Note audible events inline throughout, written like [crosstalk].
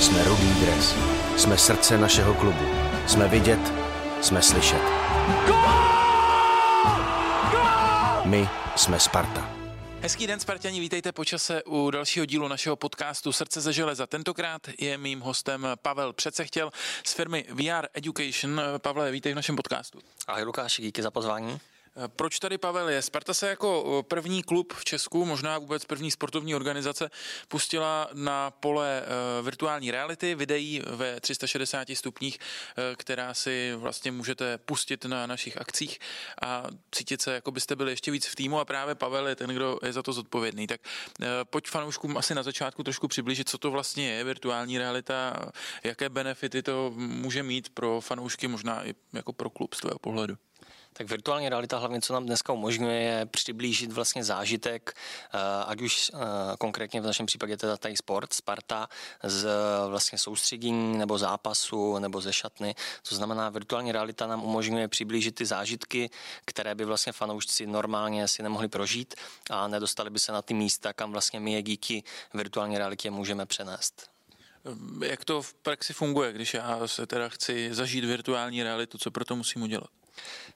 Jsme rudý dres. Jsme srdce našeho klubu. Jsme vidět, jsme slyšet. My jsme Sparta. Hezký den, Spartani, vítejte po čase u dalšího dílu našeho podcastu Srdce ze železa. Tentokrát je mým hostem Pavel Přecechtěl z firmy VR Education. Pavle, vítej v našem podcastu. Ahoj Lukáši, díky za pozvání. Proč tady Pavel je? Sparta se jako první klub v Česku, možná vůbec první sportovní organizace, pustila na pole virtuální reality, videí ve 360 stupních, která si vlastně můžete pustit na našich akcích a cítit se, jako byste byli ještě víc v týmu a právě Pavel je ten, kdo je za to zodpovědný. Tak pojď fanouškům asi na začátku trošku přiblížit, co to vlastně je virtuální realita, jaké benefity to může mít pro fanoušky, možná i jako pro klub z tvého pohledu. Tak virtuální realita hlavně, co nám dneska umožňuje, je přiblížit vlastně zážitek, eh, ať už eh, konkrétně v našem případě teda tady sport, Sparta, z vlastně soustředění nebo zápasu nebo ze šatny. To znamená, virtuální realita nám umožňuje přiblížit ty zážitky, které by vlastně fanoušci normálně si nemohli prožít a nedostali by se na ty místa, kam vlastně my je díky virtuální realitě můžeme přenést. Jak to v praxi funguje, když já se teda chci zažít virtuální realitu, co pro to musím udělat?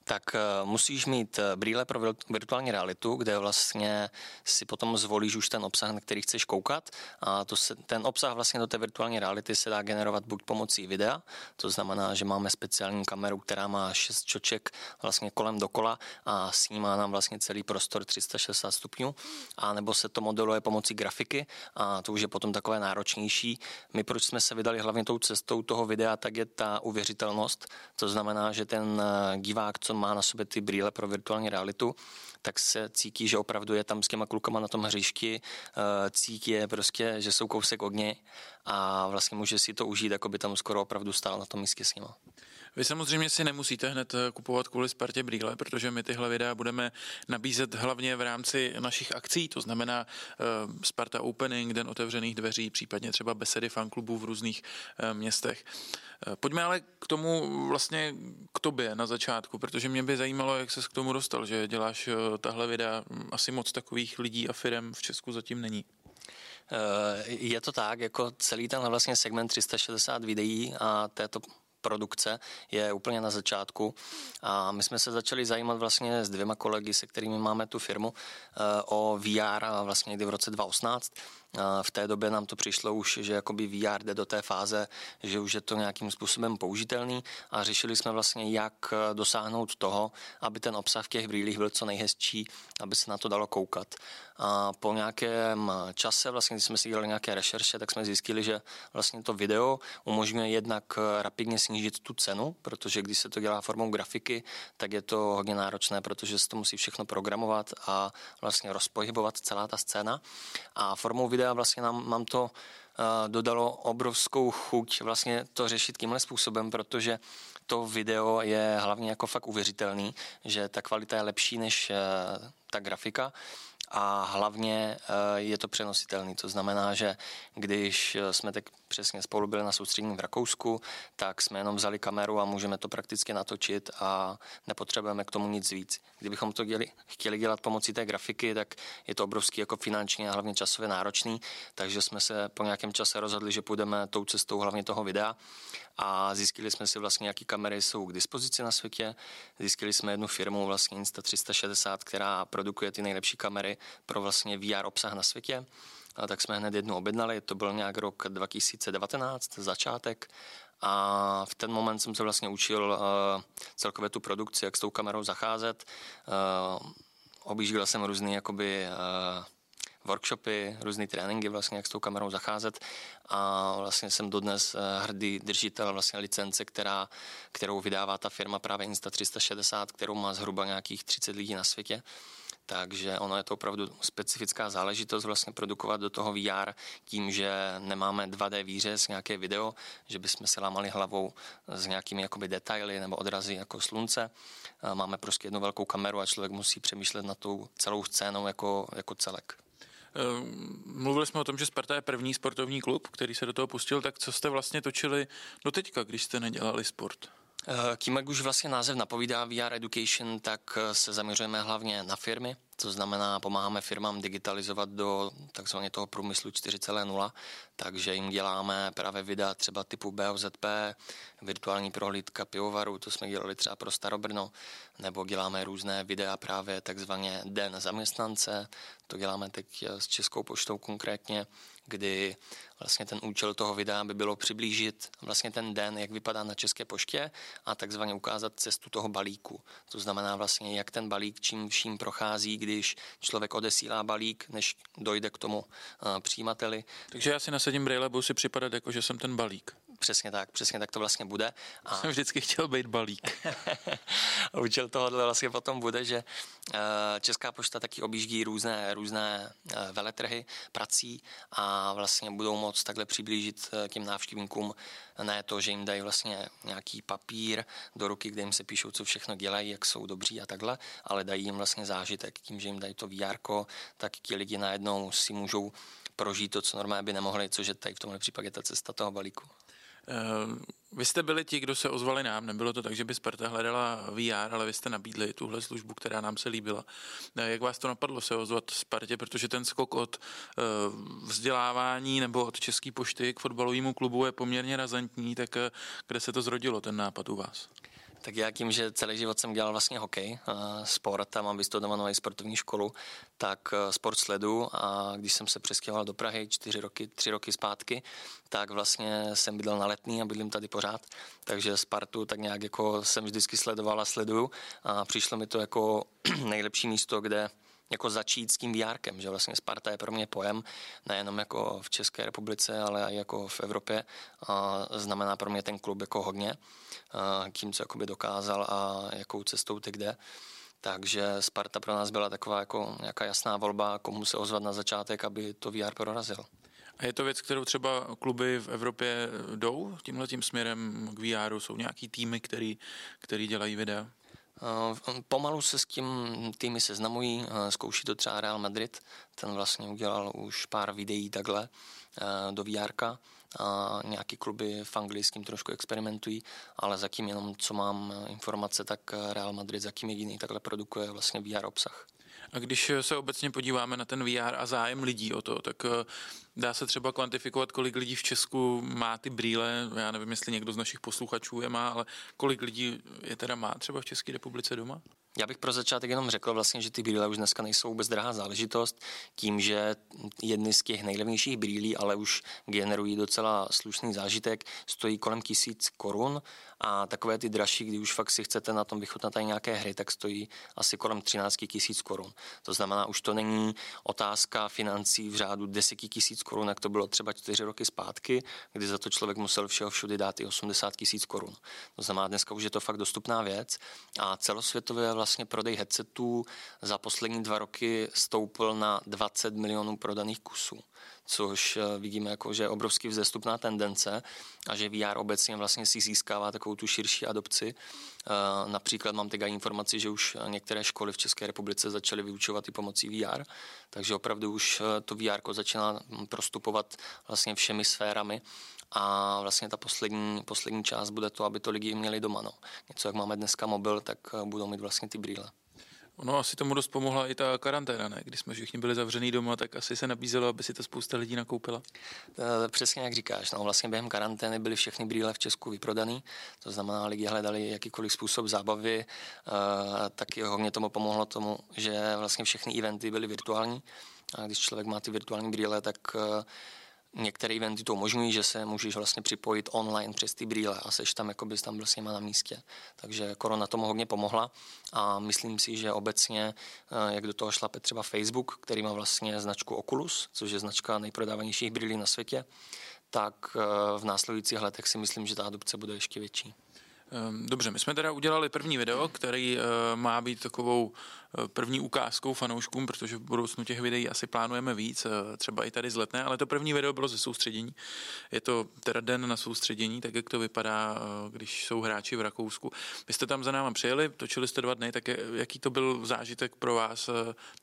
Tak eh, musíš mít eh, brýle pro virtuální realitu, kde vlastně si potom zvolíš už ten obsah, na který chceš koukat. A to se, ten obsah vlastně do té virtuální reality se dá generovat buď pomocí videa, to znamená, že máme speciální kameru, která má šest čoček vlastně kolem dokola a snímá nám vlastně celý prostor 360 stupňů, a nebo se to modeluje pomocí grafiky a to už je potom takové náročnější. My proč jsme se vydali hlavně tou cestou toho videa, tak je ta uvěřitelnost, to znamená, že ten eh, divák, co má na sobě ty brýle pro virtuální realitu, tak se cítí, že opravdu je tam s těma klukama na tom hřišti, eh, cítí je prostě, že jsou kousek od něj a vlastně může si to užít, jako by tam skoro opravdu stál na tom místě s nima. Vy samozřejmě si nemusíte hned eh, kupovat kvůli Spartě brýle, protože my tyhle videa budeme nabízet hlavně v rámci našich akcí, to znamená uh, Sparta Opening, den otevřených dveří, případně třeba besedy fanklubů v různých uh, městech. Pojďme ale k tomu vlastně k tobě na začátku, protože mě by zajímalo, jak se k tomu dostal, že děláš tahle videa. Asi moc takových lidí a firm v Česku zatím není. Je to tak, jako celý ten vlastně segment 360 videí a této produkce je úplně na začátku. A my jsme se začali zajímat vlastně s dvěma kolegy, se kterými máme tu firmu, eh, o VR vlastně někdy v roce 2018 v té době nám to přišlo už, že jakoby VR jde do té fáze, že už je to nějakým způsobem použitelný a řešili jsme vlastně, jak dosáhnout toho, aby ten obsah v těch brýlích byl co nejhezčí, aby se na to dalo koukat. A po nějakém čase, vlastně, když jsme si dělali nějaké rešerše, tak jsme zjistili, že vlastně to video umožňuje jednak rapidně snížit tu cenu, protože když se to dělá formou grafiky, tak je to hodně náročné, protože se to musí všechno programovat a vlastně rozpohybovat celá ta scéna. A formou videa vlastně nám, mám to uh, dodalo obrovskou chuť vlastně to řešit tímhle způsobem, protože to video je hlavně jako fakt uvěřitelný, že ta kvalita je lepší než uh, ta grafika a hlavně eh, je to přenositelný. To znamená, že když eh, jsme tak přesně spolu byli na soustředění v Rakousku, tak jsme jenom vzali kameru a můžeme to prakticky natočit a nepotřebujeme k tomu nic víc. Kdybychom to děli, chtěli dělat pomocí té grafiky, tak je to obrovský jako finančně a hlavně časově náročný, takže jsme se po nějakém čase rozhodli, že půjdeme tou cestou hlavně toho videa a zjistili jsme si vlastně, jaký kamery jsou k dispozici na světě. Zjistili jsme jednu firmu, vlastně Insta360, která produkuje ty nejlepší kamery pro vlastně VR obsah na světě. Tak jsme hned jednu objednali, to byl nějak rok 2019, začátek. A v ten moment jsem se vlastně učil uh, celkově tu produkci, jak s tou kamerou zacházet. Uh, objížděl jsem různý jakoby uh, workshopy, různé tréninky, vlastně, jak s tou kamerou zacházet a vlastně jsem dodnes eh, hrdý držitel vlastně licence, která, kterou vydává ta firma právě Insta360, kterou má zhruba nějakých 30 lidí na světě. Takže ono je to opravdu specifická záležitost vlastně produkovat do toho VR tím, že nemáme 2D výřez, nějaké video, že bychom se lámali hlavou s nějakými jakoby detaily nebo odrazy jako slunce. Máme prostě jednu velkou kameru a člověk musí přemýšlet na tou celou scénou jako, jako celek. Ehm, mluvili jsme o tom, že Sparta je první sportovní klub, který se do toho pustil, tak co jste vlastně točili do teďka, když jste nedělali sport? Tím, jak už vlastně název napovídá VR Education, tak se zaměřujeme hlavně na firmy, to znamená, pomáháme firmám digitalizovat do takzvaně toho průmyslu 4.0, takže jim děláme právě videa třeba typu BOZP, virtuální prohlídka pivovaru, to jsme dělali třeba pro Starobrno, nebo děláme různé videa právě takzvaně Den zaměstnance, to děláme teď s Českou poštou konkrétně, kdy vlastně ten účel toho videa by bylo přiblížit vlastně ten den, jak vypadá na České poště a takzvaně ukázat cestu toho balíku. To znamená vlastně, jak ten balík čím vším prochází, když člověk odesílá balík, než dojde k tomu uh, přijímateli. Takže já si nasadím brýle, budu si připadat jako, že jsem ten balík. Přesně tak, přesně tak to vlastně bude. A... Jsem vždycky chtěl být balík. [laughs] Účel tohohle vlastně potom bude, že eh, Česká pošta taky objíždí různé, různé eh, veletrhy prací a vlastně budou moct takhle přiblížit eh, těm návštěvníkům ne to, že jim dají vlastně nějaký papír do ruky, kde jim se píšou, co všechno dělají, jak jsou dobří a takhle, ale dají jim vlastně zážitek. Tím, že jim dají to VR, tak ti lidi najednou si můžou prožít to, co normálně by nemohli, což je tady v tomhle případě ta cesta toho balíku. Uh, vy jste byli ti, kdo se ozvali nám. Nebylo to tak, že by Sparta hledala VR, ale vy jste nabídli tuhle službu, která nám se líbila. Uh, jak vás to napadlo se ozvat Spartě, protože ten skok od uh, vzdělávání nebo od České pošty k fotbalovému klubu je poměrně razantní, tak kde se to zrodilo, ten nápad u vás? Tak já tím, že celý život jsem dělal vlastně hokej, sport a mám vystudovanou i sportovní školu, tak eh, sport sledu a když jsem se přestěhoval do Prahy čtyři roky, tři roky zpátky, tak vlastně jsem bydlel na letný a bydlím tady pořád, takže Spartu tak nějak jako jsem vždycky sledoval a sleduju a přišlo mi to jako [clears throat] nejlepší místo, kde jako začít s tím VRkem, že vlastně Sparta je pro mě pojem nejenom jako v České republice, ale i jako v Evropě a znamená pro mě ten klub jako hodně, tím, co jakoby dokázal a jakou cestou ty kde. Takže Sparta pro nás byla taková jako nějaká jasná volba, komu se ozvat na začátek, aby to VR prorazil. A je to věc, kterou třeba kluby v Evropě jdou tímhle tím směrem k VR? Jsou nějaký týmy, který, který dělají videa? Eh, pomalu se s tím týmy seznamují, eh, zkouší to třeba Real Madrid, ten vlastně udělal už pár videí takhle eh, do VR a nějaký kluby v Anglii s tím trošku experimentují, ale zatím jenom, co mám informace, tak Real Madrid zatím jediný takhle produkuje vlastně VR obsah. A když se obecně podíváme na ten VR a zájem lidí o to, tak Dá se třeba kvantifikovat, kolik lidí v Česku má ty brýle, já nevím, jestli někdo z našich posluchačů je má, ale kolik lidí je teda má třeba v České republice doma? Já bych pro začátek jenom řekl vlastně, že ty brýle už dneska nejsou vůbec drahá záležitost, tím, že jedny z těch nejlevnějších brýlí, ale už generují docela slušný zážitek, stojí kolem tisíc korun a takové ty dražší, kdy už fakt si chcete na tom vychutnat nějaké hry, tak stojí asi kolem 13 tisíc korun. To znamená, už to není otázka financí v řádu 10 tisíc korun, jak to bylo třeba čtyři roky zpátky, kdy za to člověk musel všeho všude dát i 80 tisíc korun. To znamená, dneska už je to fakt dostupná věc a celosvětově vlastně prodej headsetů za poslední dva roky stoupl na 20 milionů prodaných kusů což eh, vidíme jako, že je obrovský vzestupná tendence a že VR obecně vlastně si získává takovou tu širší adopci. Eh, například mám teď informaci, že už některé školy v České republice začaly vyučovat i pomocí VR, takže opravdu už eh, to VR začíná prostupovat vlastně všemi sférami a vlastně ta poslední, poslední část bude to, aby to lidi měli doma. No. Něco, jak máme dneska mobil, tak budou mít vlastně ty brýle. Ono asi tomu dost pomohla i ta karanténa, ne? Když jsme všichni byli zavřený doma, tak asi se nabízelo, aby si to spousta lidí nakoupila. E, přesně jak říkáš, no vlastně během karantény byly všechny brýle v Česku vyprodaný, to znamená, lidi hledali jakýkoliv způsob zábavy, e, taky hodně tomu pomohlo tomu, že vlastně všechny eventy byly virtuální a když člověk má ty virtuální brýle, tak e, Některé eventy to umožňují, že se můžeš vlastně připojit online přes ty brýle a seš tam, jako bys tam byl s nima na místě. Takže korona tomu hodně pomohla a myslím si, že obecně, eh, jak do toho šlape třeba Facebook, který má vlastně značku Oculus, což je značka nejprodávanějších brýlí na světě, tak eh, v následujících letech si myslím, že ta adopce bude ještě větší. Ehm, dobře, my jsme teda udělali první video, který eh, má být takovou první ukázkou fanouškům, protože v budoucnu těch videí asi plánujeme víc, eh, třeba i tady z letné, ale to první video bylo ze soustředění. Je to teda den na soustředění, tak jak to vypadá, eh, když jsou hráči v Rakousku. Vy jste tam za náma přijeli, točili jste dva dny, tak jaký to byl zážitek pro vás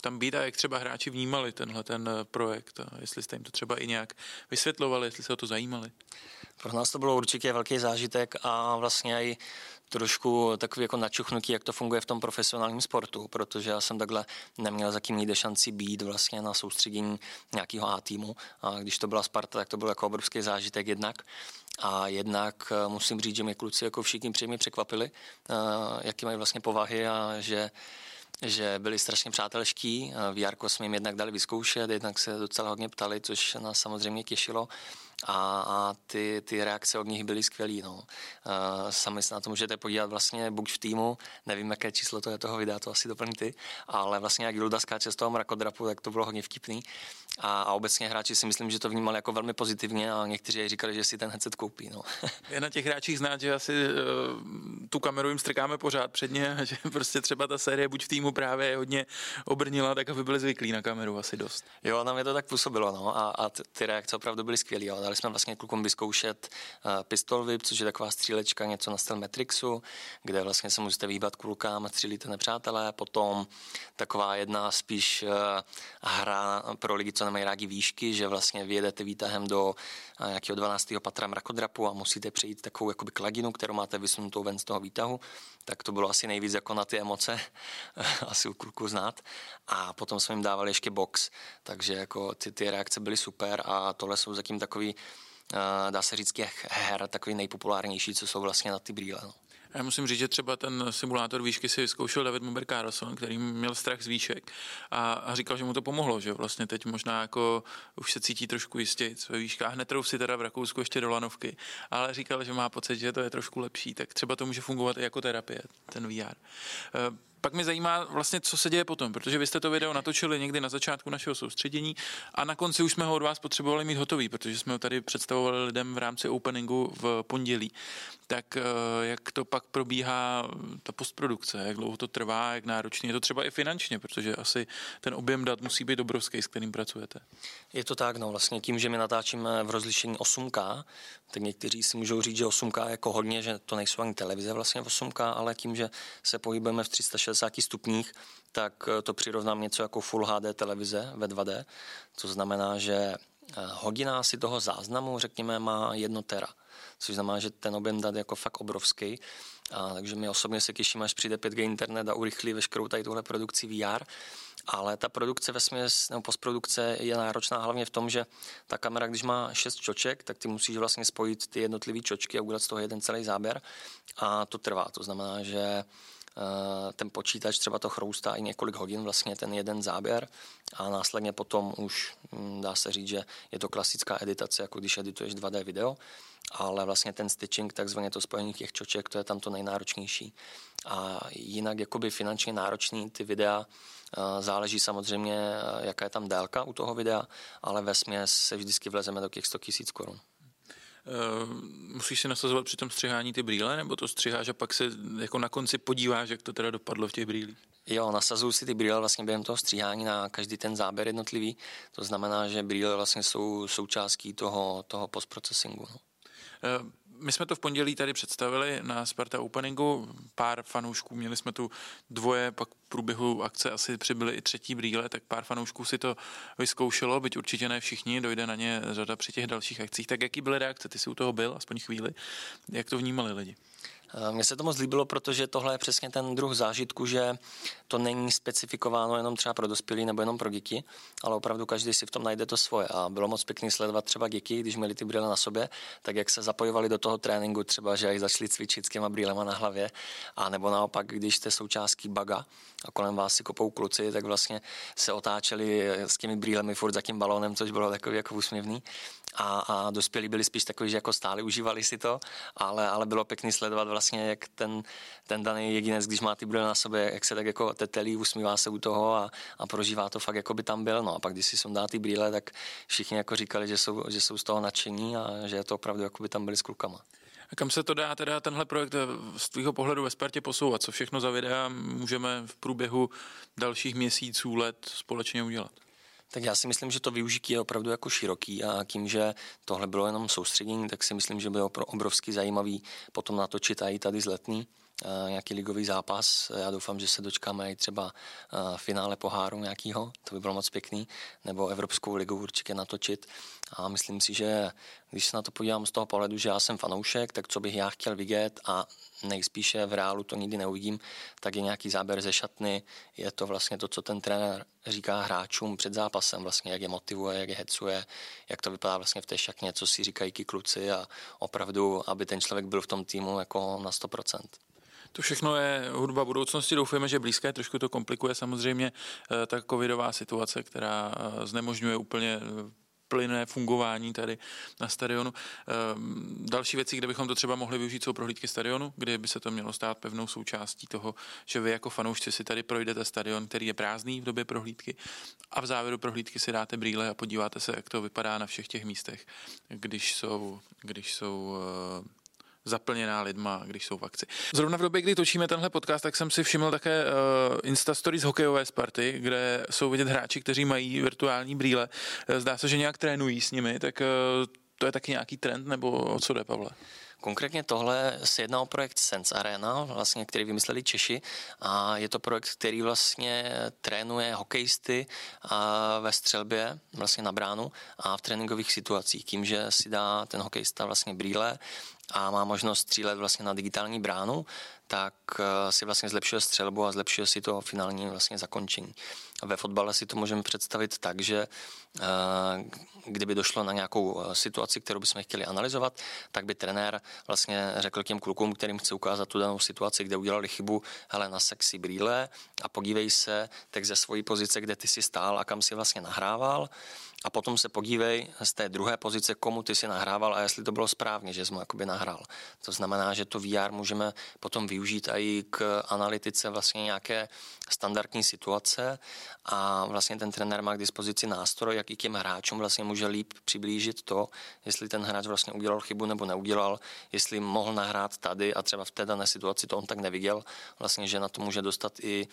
tam být a jak třeba hráči vnímali tenhle ten projekt, jestli jste jim to třeba i nějak vysvětlovali, jestli se o to zajímali? Pro nás to bylo určitě velký zážitek a vlastně i trošku takový jako načuchnutí, jak to funguje v tom profesionálním sportu, protože já jsem takhle neměl za kým jde šanci být vlastně na soustředění nějakého A týmu. A když to byla Sparta, tak to byl jako obrovský zážitek jednak. A jednak eh, musím říct, že mě kluci jako všichni příjemně překvapili, eh, jaký mají vlastně povahy a že že byli strašně přátelští. VR jsme jim jednak dali vyzkoušet, jednak se docela hodně ptali, což nás samozřejmě těšilo a, a ty, ty reakce od nich byly skvělé. No. Uh, sami se na to můžete podívat vlastně buď v týmu, nevím, jaké číslo to je toho videa, to asi doplní ty, ale vlastně jak Gilda skáče z toho mrakodrapu, tak to bylo hodně vtipný. A, a obecně hráči si myslím, že to vnímali jako velmi pozitivně a někteří říkali, že si ten headset koupí. No. [laughs] Je na těch hráčích znát, že asi uh, tu kameru jim strkáme pořád předně, že [laughs] prostě třeba ta série buď v týmu právě hodně obrnila, tak aby byli zvyklí na kameru asi dost. Jo, na mě to tak působilo, no, a, a ty reakce opravdu byly skvělé. Dali jsme vlastně klukům vyzkoušet uh, pistol whip, což je taková střílečka, něco na styl Matrixu, kde vlastně se můžete výbat kulkám a střílíte nepřátelé. Potom taková jedna spíš uh, hra pro lidi, co nemají rádi výšky, že vlastně vyjedete výtahem do uh, nějakého 12. patra mrakodrapu a musíte přejít takovou jakoby kladinu, kterou máte vysunutou ven z toho výtahu. Tak to bylo asi nejvíc jako na ty emoce, [laughs] asi u kluku znát. A potom jsme jim dávali ještě box, takže jako ty, ty reakce byly super a tohle jsou zatím takový dá se říct, těch her takový nejpopulárnější, co jsou vlastně na ty brýle. No. Já musím říct, že třeba ten simulátor výšky si zkoušel David Muber Carlson, který měl strach z výšek a, a říkal, že mu to pomohlo, že vlastně teď možná jako už se cítí trošku jistě ve výškách. Netrou si teda v Rakousku ještě do lanovky, ale říkal, že má pocit, že to je trošku lepší, tak třeba to může fungovat i jako terapie, ten VR. Pak mě zajímá vlastně, co se děje potom, protože vy jste to video natočili někdy na začátku našeho soustředění a na konci už jsme ho od vás potřebovali mít hotový, protože jsme ho tady představovali lidem v rámci openingu v pondělí. Tak eh, jak to pak probíhá ta postprodukce, jak dlouho to trvá, jak náročně je to třeba i finančně, protože asi ten objem dat musí být obrovský, s kterým pracujete. Je to tak, no vlastně tím, že my natáčíme v rozlišení 8K, tak někteří si můžou říct, že 8K je jako hodně, že to nejsou ani televize vlastně 8K, ale tím, že se pohybujeme v 360 stupních, tak eh, to přirovnám něco jako Full HD televize ve 2D. To znamená, že eh, hodina si toho záznamu, řekněme, má jedno tera což znamená, že ten objem dat je jako fakt obrovský. A, takže my osobně se těšíme, až přijde 5G internet a urychlí veškerou tady tuhle produkci VR. Ale ta produkce ve směs, nebo postprodukce je náročná hlavně v tom, že ta kamera, když má šest čoček, tak ty musíš vlastně spojit ty jednotlivé čočky a udělat z toho jeden celý záběr. A to trvá. To znamená, že ten počítač třeba to chroustá i několik hodin, vlastně ten jeden záběr a následně potom už hm, dá se říct, že je to klasická editace, jako když edituješ 2D video, ale vlastně ten stitching, takzvaně to spojení těch čoček, to je tam to nejnáročnější. A jinak jakoby finančně náročný ty videa, eh, záleží samozřejmě, eh, jaká je tam délka u toho videa, ale ve směs se vždycky vlezeme do těch 100 000 korun. Uh, musíš si nasazovat při tom střihání ty brýle, nebo to střiháš a pak se jako na konci podíváš, jak to teda dopadlo v těch brýlích? Jo, nasazuju si ty brýle vlastně během toho stříhání na každý ten záběr jednotlivý. To znamená, že brýle vlastně jsou součástí toho, toho postprocesingu. No. My jsme to v pondělí tady představili na Sparta Openingu, pár fanoušků, měli jsme tu dvoje, pak v průběhu akce asi přibyly i třetí brýle, tak pár fanoušků si to vyzkoušelo, byť určitě ne všichni, dojde na ně řada při těch dalších akcích. Tak jaký byly reakce? Ty jsi u toho byl, aspoň chvíli. Jak to vnímali lidi? Eh, mně se to moc líbilo, protože tohle je přesně ten druh zážitku, že to není specifikováno jenom třeba pro dospělí nebo jenom pro děti, ale opravdu každý si v tom najde to svoje. A bylo moc pěkný sledovat třeba děti, když měli ty brýle na sobě, tak jak se zapojovali do toho tréninku, třeba že začali cvičit s těma brýlema na hlavě, a nebo naopak, když jste součástí baga a kolem vás si kopou kluci, tak vlastně se otáčeli s těmi brýlemi furt za tím balónem, což bylo takový jako úsměvný a, a dospělí byli spíš takový, že jako stáli, užívali si to, ale, ale bylo pěkný sledovat vlastně, jak ten, ten daný jedinec, když má ty brýle na sobě, jak se tak jako tetelí, usmívá se u toho a, a prožívá to fakt, jako by tam byl. No a pak, když si sundá ty brýle, tak všichni jako říkali, že jsou, že jsou z toho nadšení a že je to opravdu, jako by tam byli s klukama. A kam se to dá teda tenhle projekt z tvého pohledu ve Spartě posouvat? Co všechno za videa můžeme v průběhu dalších měsíců, let společně udělat? Tak já si myslím, že to využití je opravdu jako široký a tím, že tohle bylo jenom soustředění, tak si myslím, že bylo obrovsky zajímavý potom natočit i tady z letní nějaký ligový zápas. Já doufám, že se dočkáme i třeba finále poháru nějakého, to by bylo moc pěkný, nebo Evropskou ligu určitě natočit. A myslím si, že když se na to podívám z toho pohledu, že já jsem fanoušek, tak co bych já chtěl vidět a nejspíše v reálu to nikdy neuvidím, tak je nějaký záběr ze šatny, je to vlastně to, co ten trenér říká hráčům před zápasem, vlastně jak je motivuje, jak je hecuje, jak to vypadá vlastně v té šatně, co si říkají ti kluci a opravdu, aby ten člověk byl v tom týmu jako na 100%. To všechno je hudba budoucnosti. Doufujeme, že blízké trošku to komplikuje samozřejmě eh, ta covidová situace, která eh, znemožňuje úplně eh, plynné fungování tady na stadionu. Ehm, další věci, kde bychom to třeba mohli využít, jsou prohlídky stadionu, kde by se to mělo stát pevnou součástí toho, že vy jako fanoušci si tady projdete stadion, který je prázdný v době prohlídky a v závěru prohlídky si dáte brýle a podíváte se, jak to vypadá na všech těch místech, když jsou, když jsou zaplněná lidma, když jsou v akci. Zrovna v době, kdy točíme tenhle podcast, tak jsem si všiml také uh, Insta z hokejové Sparty, kde jsou vidět hráči, kteří mají virtuální brýle. Eh, zdá se, že nějak trénují s nimi, tak uh, to je taky nějaký trend, nebo o co jde, Pavle? Konkrétně tohle se jedná o projekt Sense Arena, vlastně, který vymysleli Češi a je to projekt, který vlastně trénuje hokejisty ve střelbě vlastně na bránu a v tréninkových situacích. Tím, že si dá ten hokejista vlastně brýle a má možnost střílet vlastně na digitální bránu, tak eh, si vlastně zlepšuje střelbu a zlepšuje si to finální vlastně zakončení. Ve fotbale si to můžeme představit tak, že eh, kdyby došlo na nějakou eh, situaci, kterou bychom chtěli analyzovat, tak by trenér vlastně řekl těm klukům, kterým chce ukázat tu danou situaci, kde udělali chybu, hele, na sexy brýle a podívej se tak ze svojí pozice, kde ty si stál a kam si vlastně nahrával a potom se podívej z té druhé pozice, komu ty si nahrával a jestli to bylo správně, že jsi mu jakoby nahrál. To znamená, že to VR můžeme potom využít i k analytice vlastně nějaké standardní situace a vlastně ten trenér má k dispozici nástroj, jak i těm hráčům vlastně může líp přiblížit to, jestli ten hráč vlastně udělal chybu nebo neudělal, jestli mohl nahrát tady a třeba v té dané situaci to on tak neviděl, vlastně, že na to může dostat i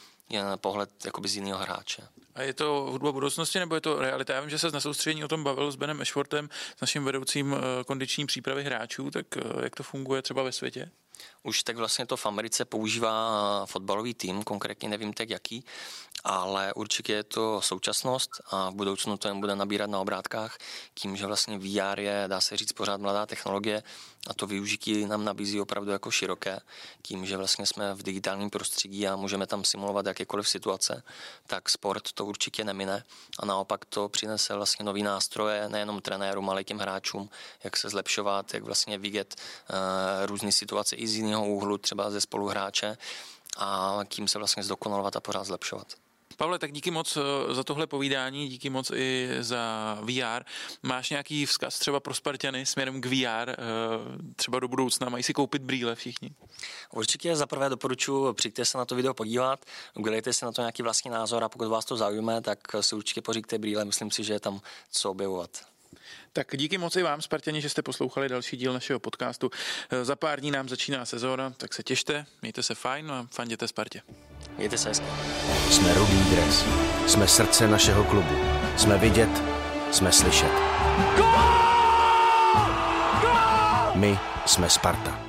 pohled jakoby z jiného hráče. A je to hudba budoucnosti nebo je to realita? Já vím, že se na soustředění o tom bavil s Benem Ešfortem, s naším vedoucím eh, kondiční přípravy hráčů, tak eh, jak to funguje třeba ve světě? Už tak vlastně to v Americe používá eh, fotbalový tým, konkrétně nevím tak jaký, ale určitě je to současnost a v budoucnu to jen bude nabírat na obrátkách, tím, že vlastně VR je, dá se říct, pořád mladá technologie a to využití nám nabízí opravdu jako široké, tím, že vlastně jsme v digitálním prostředí a můžeme tam simulovat jakékoliv situace, tak sport to určitě nemine. A naopak to přinese vlastně nový nástroje nejenom trenérům, ale i těm hráčům, jak se zlepšovat, jak vlastně vidět uh, různé situace i z jiného úhlu, třeba ze spoluhráče a tím se vlastně zdokonalovat a pořád zlepšovat. Pavle, tak díky moc eh, za tohle povídání, díky moc i za VR. Máš nějaký vzkaz třeba pro Spartany směrem k VR, eh, třeba do budoucna, mají si koupit brýle všichni? Určitě za prvé doporučuji, přijďte se na to video podívat, udělejte si na to nějaký vlastní názor a pokud vás to zaujme, tak si určitě poříďte brýle, myslím si, že je tam co objevovat. Tak díky moc i vám, Spartěni, že jste poslouchali další díl našeho podcastu. Eh, za pár dní nám začíná sezóna, tak se těšte, mějte se fajn a fanděte Spartě. Mějte se hezky. Jsme Rudý dres. Jsme srdce našeho klubu. Jsme vidět, jsme slyšet. My jsme Sparta.